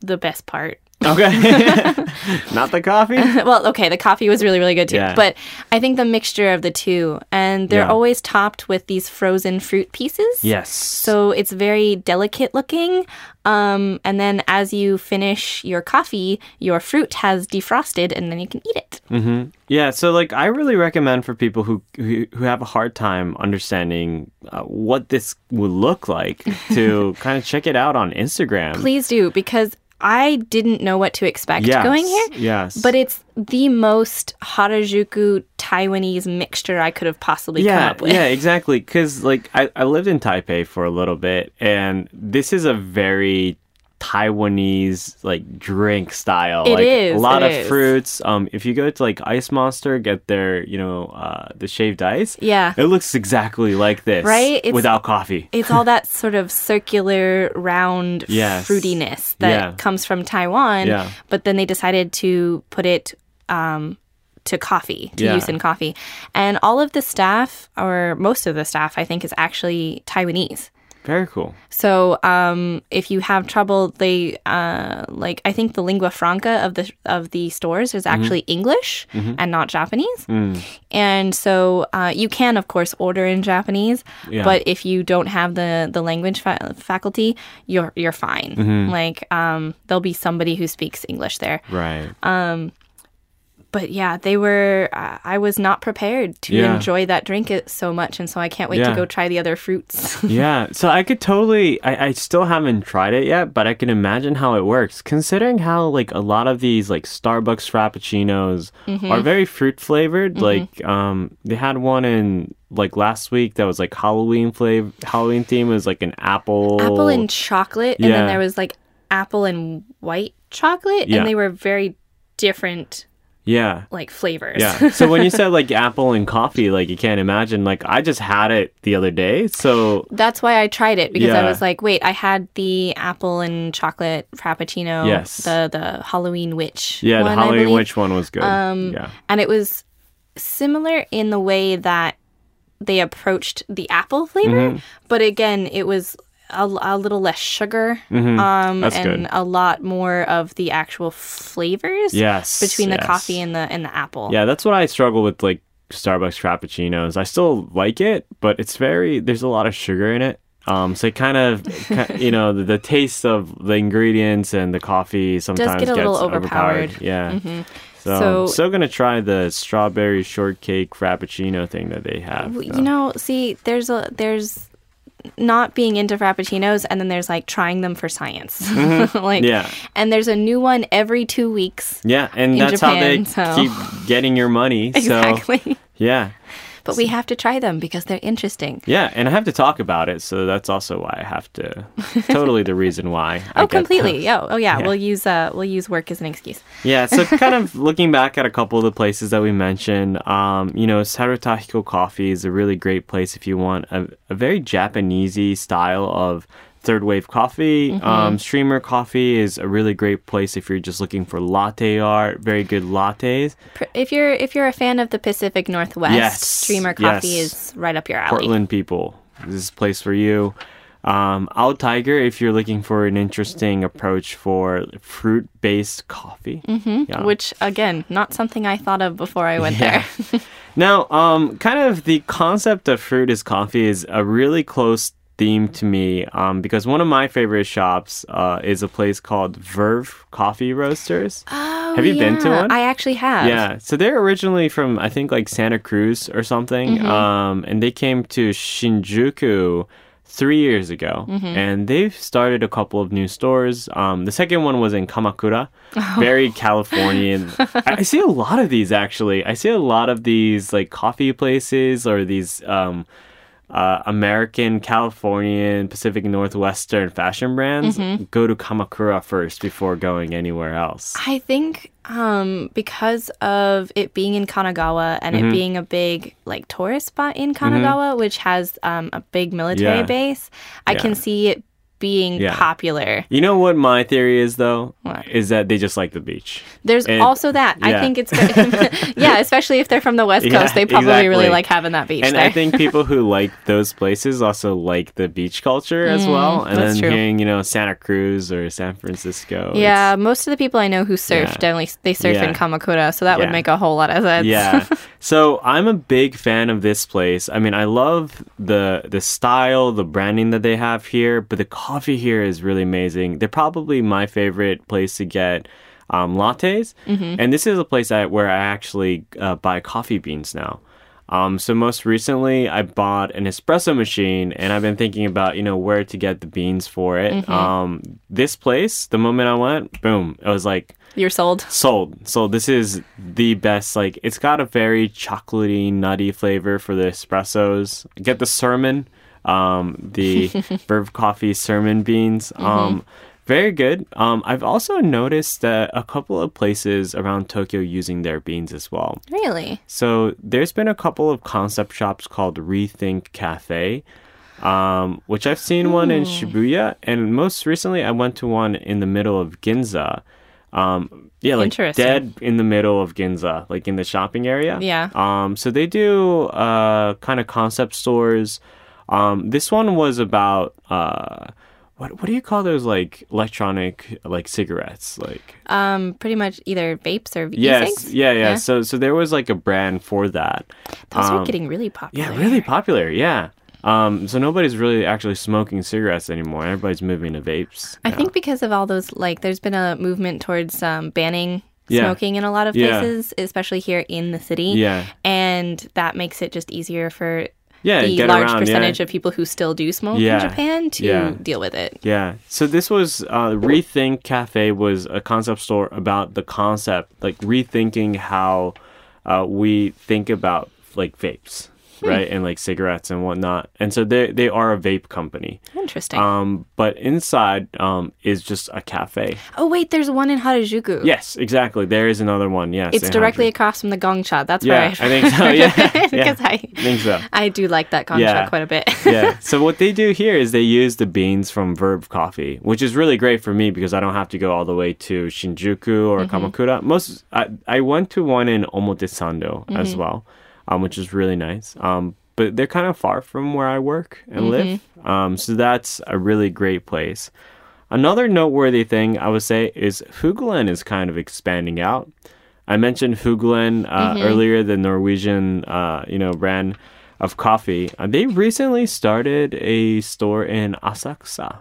the best part. Okay. [laughs] Not the coffee? [laughs] well, okay, the coffee was really, really good too. Yeah. But I think the mixture of the two, and they're Yeah. always topped with these frozen fruit pieces. Yes. So it's very delicate looking. Um, and then as you finish your coffee, your fruit has defrosted and then you can eat it. Yeah, so like I really recommend for people who who, who have a hard time understanding uh, what this would look like to [laughs] kind of check it out on Instagram. Please do, because I didn't know what to expect Yes, going here. yes. But it's the most Harajuku Taiwanese mixture I could have possibly come up with. yeah, exactly. Because like I, I lived in Taipei for a little bit, and this is a very Taiwanese like drink style. It like is, a lot of is. fruits. Um, if you go to like Ice Monster, get their you know uh, the shaved ice. Yeah. it looks exactly like this, Right? It's- Without coffee. it's all that sort of circular, round [laughs] Yes. fruitiness that Yeah. comes from Taiwan. Yeah. But then they decided to put it um, to coffee, to Yeah. use in coffee. And all of the staff, or most of the staff, I think, is actually Taiwanese. Very cool. So um, if you have trouble, they uh, like I think the lingua franca of the of the stores is Mm-hmm. actually English and not Japanese. And so uh, you can of course order in Japanese, Yeah. but if you don't have the the language fa- faculty, you're you're fine. Mm-hmm. Like um, there'll be somebody who speaks English there. Right. But yeah, they were. Uh, I was not prepared to Yeah. enjoy that drink it so much, and so I can't wait Yeah. to go try the other fruits. [laughs] yeah, so I could totally. I, I still haven't tried it yet, but I can imagine how it works. Considering how like a lot of these like Starbucks frappuccinos Mm-hmm. are very fruit flavored. Like um, they had one in like last week that was like Halloween flavor. Halloween theme was like an apple. apple and chocolate, and then there was like apple and white chocolate, Yeah. and they were very different yeah. like flavors. Yeah. So when you said like apple and coffee, like you can't imagine. Like I just had it the other day, so [laughs] That's why I tried it because I was like, wait, I had the apple and chocolate frappuccino, Yes. the the Halloween witch, yeah, the one, I Halloween witch one was good. Um, yeah. and it was similar in the way that they approached the apple flavor, Mm-hmm. but again, it was a, a little less sugar, um, That's and good. a lot more of the actual flavors Yes, between the yes. coffee and the and the apple. Yeah, that's what I struggle with like Starbucks frappuccinos. I still like it, but it's very there's a lot of sugar in it. Um, so it kind of, [laughs] you know, the, the taste of the ingredients and the coffee sometimes get a gets little overpowered. Mm-hmm. Yeah. So, So- I'm still gonna try the strawberry shortcake frappuccino thing that they have. you know, see, there's a there's not being into frappuccinos, and then there's like trying them for science, [laughs] like Mm-hmm. Yeah. And there's a new one every two weeks. Yeah, and in that's how they Japan, so- keep getting your money. [laughs] Exactly. So yeah. But we have to try them because they're interesting. Yeah, and I have to talk about it, so that's also why I have to. [laughs] totally the reason why. Oh, completely. Yeah. Oh, yeah. Yeah. We'll use uh, we'll use work as an excuse. Yeah, so [laughs] kind of looking back at a couple of the places that we mentioned, um, you know, Sarutahiko Coffee is a really great place if you want a, a very Japanesey style of third wave coffee. Mm-hmm. Um, Streamer Coffee is a really great place if you're just looking for latte art, very good lattes. If you're if you're a fan of the Pacific Northwest, Yes, Streamer Coffee yes. is right up your alley. Portland people, this is a place for you. Um, AOTIGER, if you're looking for an interesting approach for fruit based coffee. Mm-hmm. Yeah. Which again, not something I thought of before I went Yeah. there. [laughs] Now, um, kind of the concept of fruit is coffee is a really close theme to me um, because one of my favorite shops uh, is a place called Verve Coffee Roasters. Oh, Have you been to one? I actually have. Yeah, so they're originally from I think like Santa Cruz or something, Mm-hmm. um, and they came to Shinjuku three years ago, Mm-hmm. and they've started a couple of new stores. Um, the second one was in Kamakura, Oh. very Californian. [laughs] I, I see a lot of these actually. I see a lot of these like coffee places or these. Um, uh, American, Californian, Pacific Northwestern fashion brands Mm-hmm. go to Kamakura first before going anywhere else. I think um, because of it being in Kanagawa and Mm-hmm. it being a big like tourist spot in Kanagawa, which has um, a big military Yeah. base, I Yeah. can see it being Yeah. popular. You know what my theory is though? What? Is that they just like the beach. There's And- also that. I think it's [laughs] yeah, especially if they're from the West [laughs] Yeah, Coast, they probably really like having that beach And there. I think people [laughs] who like those places also like the beach culture as well. And Mm, then true. hearing, you know, Santa Cruz or San Francisco. yeah, most of the people I know who surf Yeah. definitely they surf Yeah. in Kamakura, so that Yeah. would make a whole lot of sense. yeah. So I'm a big fan of this place. I mean, I love the the style, the branding that they have here, but the coffee here is really amazing. They're probably my favorite place to get um, lattes, and this is a place I, where I actually uh, buy coffee beans now. Um, so most recently, I bought an espresso machine, and I've been thinking about you know where to get the beans for it. Um, this place, the moment I went, boom, it was like You're sold. Sold. So this is the best. Like it's got a very chocolatey, nutty flavor for the espressos. Get the sermon, um, the [laughs] Verve Coffee sermon beans. Um, very good. Um, I've also noticed that a couple of places around Tokyo using their beans as well. Really? So there's been a couple of concept shops called Rethink Cafe, um, which I've seen one in Shibuya, and most recently I went to one in the middle of Ginza. Um, yeah, like dead in the middle of Ginza, like in the shopping area. Yeah. Um, so they do uh, kind of concept stores. Um, this one was about uh, what what do you call those like electronic like cigarettes like Um, pretty much either vapes or Yes, e-cigs? yeah, yeah, So, so there was like a brand for that. Those are Um, getting really popular. Yeah, really popular. Yeah. Um, so nobody's really actually smoking cigarettes anymore. Everybody's moving to vapes. I think because of all those, like, there's been a movement towards um, banning Yeah. smoking in a lot of Yeah. places, especially here in the city. Yeah. And that makes it just easier for Yeah, the get large around, percentage yeah. of people who still do smoke Yeah. in Japan to Yeah. deal with it. Yeah. So this was uh, Rethink Cafe was a concept store about the concept, like rethinking how uh, we think about like vapes, Hmm. right, and like cigarettes and whatnot. And so they they are a vape company. Interesting. Um, but inside um, is just a cafe. oh, wait, there's one in Harajuku. Yes, exactly. There is another one. Yes, It's directly Harajuku. across from the Gongcha. That's Yeah, where I, I think so, [laughs] yeah, [laughs] yeah. because I, I think so. I do like that Gongcha Yeah. quite a bit. [laughs] yeah. So what they do here is they use the beans from Verve Coffee, which is really great for me because I don't have to go all the way to Shinjuku or Kamakura. Most I, I went to one in Omotesando as well, um, which is really nice. Um, but they're kind of far from where I work and live, um, so that's a really great place. Another noteworthy thing I would say is Fuglen is kind of expanding out. I mentioned Fuglen uh, earlier, the Norwegian, uh, you know, brand of coffee. Uh, they recently started a store in Asakusa.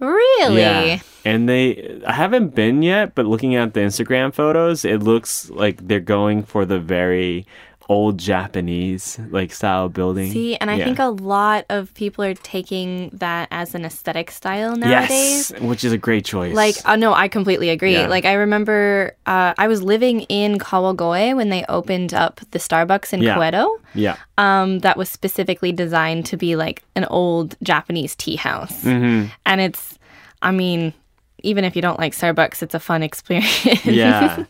really? Yeah. And they, I haven't been yet, but looking at the Instagram photos, it looks like they're going for the very old Japanese like style building. See, and I Yeah. think a lot of people are taking that as an aesthetic style nowadays. yes, which is a great choice. Like, uh, no, I completely agree. Yeah. Like, I remember uh, I was living in Kawagoe when they opened up the Starbucks in Yeah. Koedo. yeah, Um, that was specifically designed to be like an old Japanese tea house, Mm-hmm. and it's, I mean, even if you don't like Starbucks, it's a fun [laughs] experience. yeah.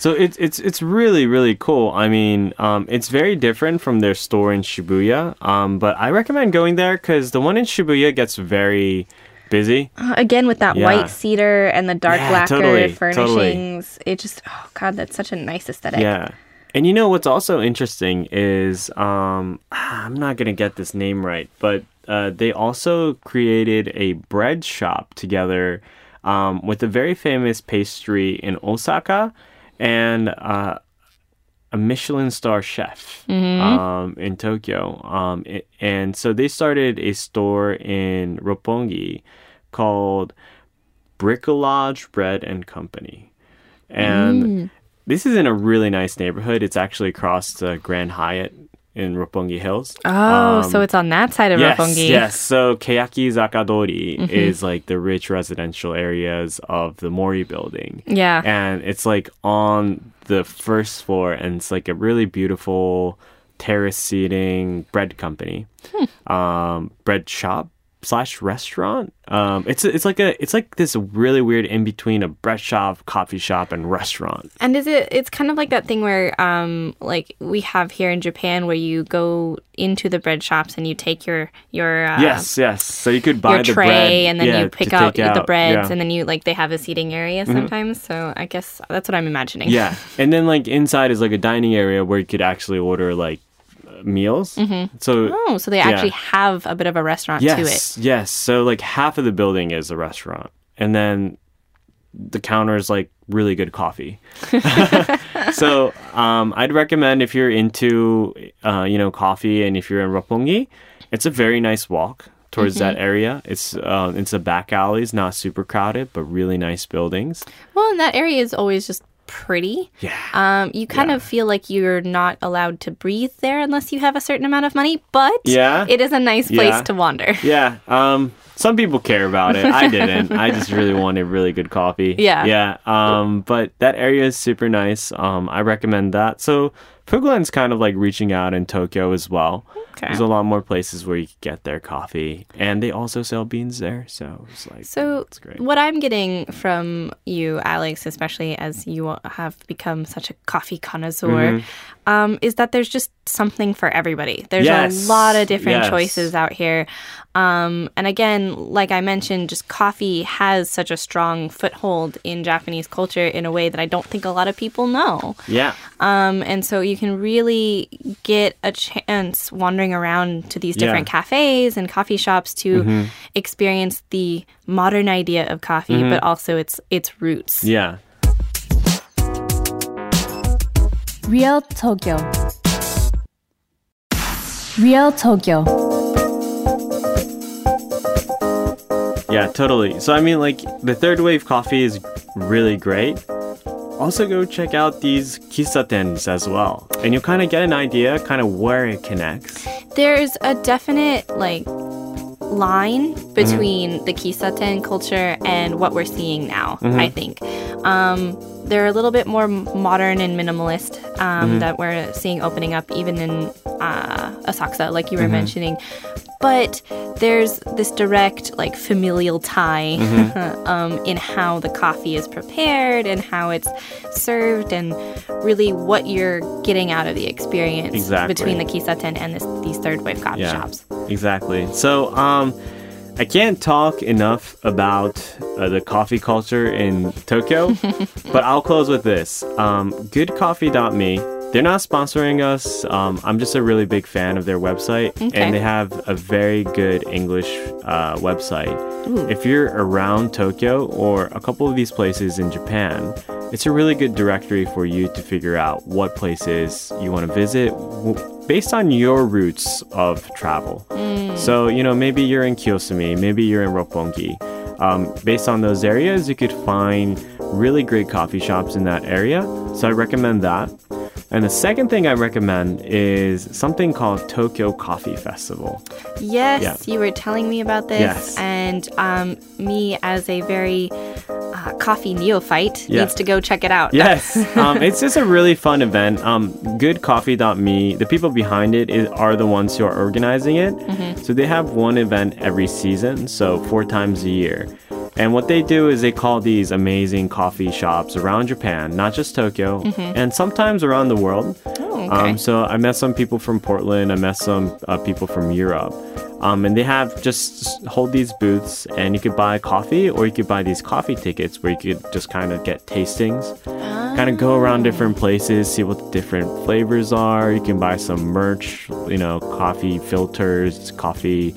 So it's it's it's really really cool. I mean, um, it's very different from their store in Shibuya. Um, but I recommend going there because the one in Shibuya gets very busy. Uh, Again, with that Yeah. white cedar and the dark Yeah, lacquer totally, furnishings, it just, oh god, that's such a nice aesthetic. Yeah. And you know what's also interesting is um, I'm not gonna get this name right, but uh, they also created a bread shop together um, with a very famous pastry in Osaka and uh, a Michelin star chef um, in Tokyo. Um, i- and so they started a store in Roppongi called Bricolage Bread and Company. And this is in a really nice neighborhood. It's actually across the Grand Hyatt in Roppongi Hills. Oh, so it's on that side of Um, Yes, Roppongi. yes. So Keyaki Zakadori is like the rich residential areas of the Mori building. Yeah. And it's like on the first floor and it's like a really beautiful terrace seating bread company. Um, bread shop. Slash restaurant. Um, it's it's like a it's like this really weird in between a bread shop, coffee shop, and restaurant. And is it? It's kind of like that thing where, um, like we have here in Japan, where you go into the bread shops and you take your your uh, yes, yes. So you could buy your the tray bread, and then yeah, you pick to out the breads yeah. Mm-hmm. and then you like they have a seating area sometimes. So I guess that's what I'm imagining. Yeah, and then like inside is like a dining area where you could actually order like meals. Mm-hmm. So Oh, so they Yeah. actually have a bit of a restaurant to it. yes, yes. So like half of the building is a restaurant, and then the counter is like really good coffee. [laughs] so um, I'd recommend if you're into uh, you know coffee and if you're in Roppongi, it's a very nice walk towards that Mm-hmm. area. It's uh, it's a back alleys, not super crowded, but really nice buildings. Well, and that area is always just pretty. Yeah. Um, you kind Yeah. of feel like you're not allowed to breathe there unless you have a certain amount of money, but Yeah. it is a nice place Yeah. to wander. [laughs] Yeah. Um, some people care about it. I didn't. I just really wanted really good coffee. Yeah. Yeah. Um, but that area is super nice. Um, I recommend that. So Fuglen's kind of like reaching out in Tokyo as well. Okay. There's a lot more places where you can get their coffee, and they also sell beans there. So it's like So, it's great. what I'm getting from you, Alex, especially as you have become such a coffee connoisseur, Mm-hmm. um, is that there's just something for everybody. There's Yes. a lot of different Yes. choices out here. Um, and again, like I mentioned, just coffee has such a strong foothold in Japanese culture in a way that I don't think a lot of people know. Yeah. Um, and so you can really get a chance wandering around to these Yeah. different cafes and coffee shops to experience the modern idea of coffee, but also its its roots. Yeah. Real Tokyo. Real Tokyo. Yeah, oh. totally. So I mean, like the third wave coffee is really great. Also, go check out these kissatens as well, and you'll kind of get an idea, kind of where it connects. There's a definite like line between the kissaten culture and what we're seeing now. I think um, they're a little bit more modern and minimalist um, that we're seeing opening up, even in uh, Asakusa, like you were mentioning. But there's this direct, like familial tie [laughs] um, in how the coffee is prepared and how it's served, and really what you're getting out of the experience Exactly. between the kissaten and this, these third wave coffee Yeah, shops. Exactly. So, um, I can't talk enough about uh, the coffee culture in Tokyo, [laughs] but I'll close with this. Um, goodcoffee.me. They're not sponsoring us. Um, I'm just a really big fan of their website, Okay. and they have a very good English uh, website. If you're around Tokyo or a couple of these places in Japan, it's a really good directory for you to figure out what places you want to visit based on your routes of travel. So, you know, maybe you're in Kiyosumi, maybe you're in Roppongi. Um, based on those areas, you could find really great coffee shops in that area. So I recommend that. And the second thing I recommend is something called Tokyo Coffee Festival. Yes, Yeah. you were telling me about this, Yes. and um, me as a very uh, coffee neophyte Yeah. needs to go check it out. Yes, [laughs] um, it's just a really fun event. Um, GoodCoffee.me, the people behind it is, are the ones who are organizing it. So they have one event every season, so four times a year. And what they do is they call these amazing coffee shops around Japan, not just Tokyo, and sometimes around the world. Oh, okay. Um, so I met some people from Portland. I met some uh, people from Europe. Um, and they have just hold these booths, and you could buy coffee, or you could buy these coffee tickets where you could just kind of get tastings, kind of go around different places, see what the different flavors are. You can buy some merch, you know, coffee filters, coffee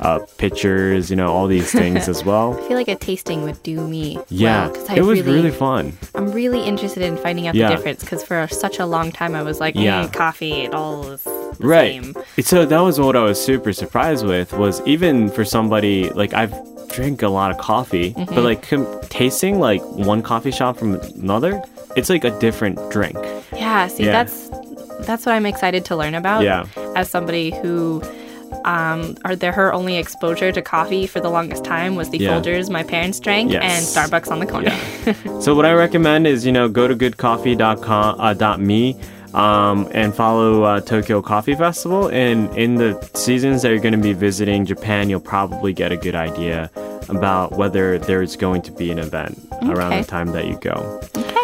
uh, pitchers, you know, all these things as [laughs] well. I feel like a tasting would do me. Yeah, well, it was really, really fun. I'm really interested in finding out Yeah. the difference because for such a long time I was like, Yeah. mm, coffee, it all is the right same. so that was what i was super surprised with was even for somebody like i've drank a lot of coffee Mm-hmm. but like com- tasting like one coffee shop from another it's like a different drink Yeah, see, Yeah. that's that's what I'm excited to learn about. Yeah. As somebody who, um, are there her only exposure to coffee for the longest time was the Yeah. Folgers my parents drank Yes. and Starbucks on the corner. [laughs] so what i recommend is you know go to goodcoffee.com uh, dot .me um, and follow uh, Tokyo Coffee Festival. And in the seasons that you're going to be visiting Japan, you'll probably get a good idea about whether there's going to be an event around the time that you go. Okay.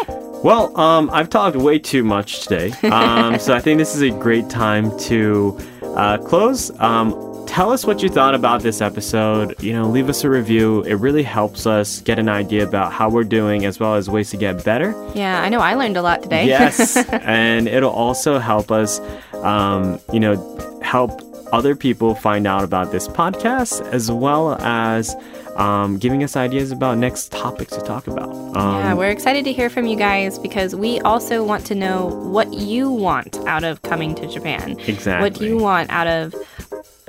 Well, um, I've talked way too much today, [laughs] um, so I think this is a great time to uh, close. Um, tell us what you thought about this episode. You know, leave us a review. It really helps us get an idea about how we're doing, as well as ways to get better. Yeah, I know I learned a lot today. Yes, [laughs] and it'll also help us, um, you know, help other people find out about this podcast, as well as um, giving us ideas about next topics to talk about. Um, Yeah, we're excited to hear from you guys because we also want to know what you want out of coming to Japan. Exactly. What Exactly. you want out of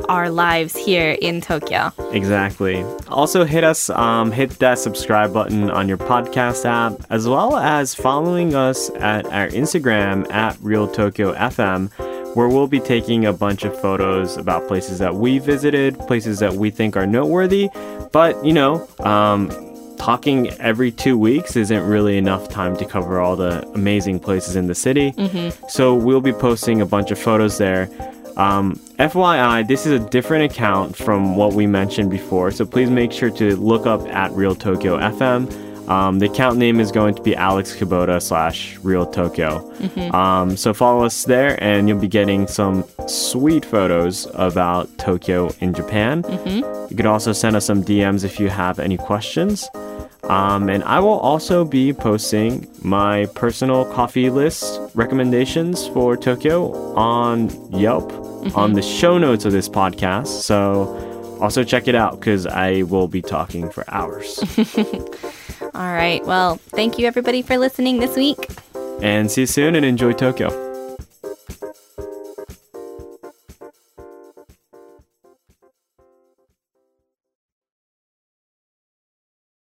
our lives here in Tokyo. Exactly. Also, hit us, um, hit that subscribe button on your podcast app, as well as following us at our Instagram at Real Tokyo FM, where we'll be taking a bunch of photos about places that we visited, places that we think are noteworthy. But you know, um, talking every two weeks isn't really enough time to cover all the amazing places in the city. So we'll be posting a bunch of photos there. Um, FYI, this is a different account from what we mentioned before, so please make sure to look up at Real Tokyo FM. Um, the account name is going to be Alex Kubota slash Real Tokyo. Um, so follow us there, and you'll be getting some sweet photos about Tokyo in Japan. You could also send us some DMs if you have any questions. Um, and I will also be posting my personal coffee list recommendations for Tokyo on Yelp on the show notes of this podcast. So also check it out because I will be talking for hours. [laughs] All right. Well, thank you everybody for listening this week. and see you soon and enjoy Tokyo.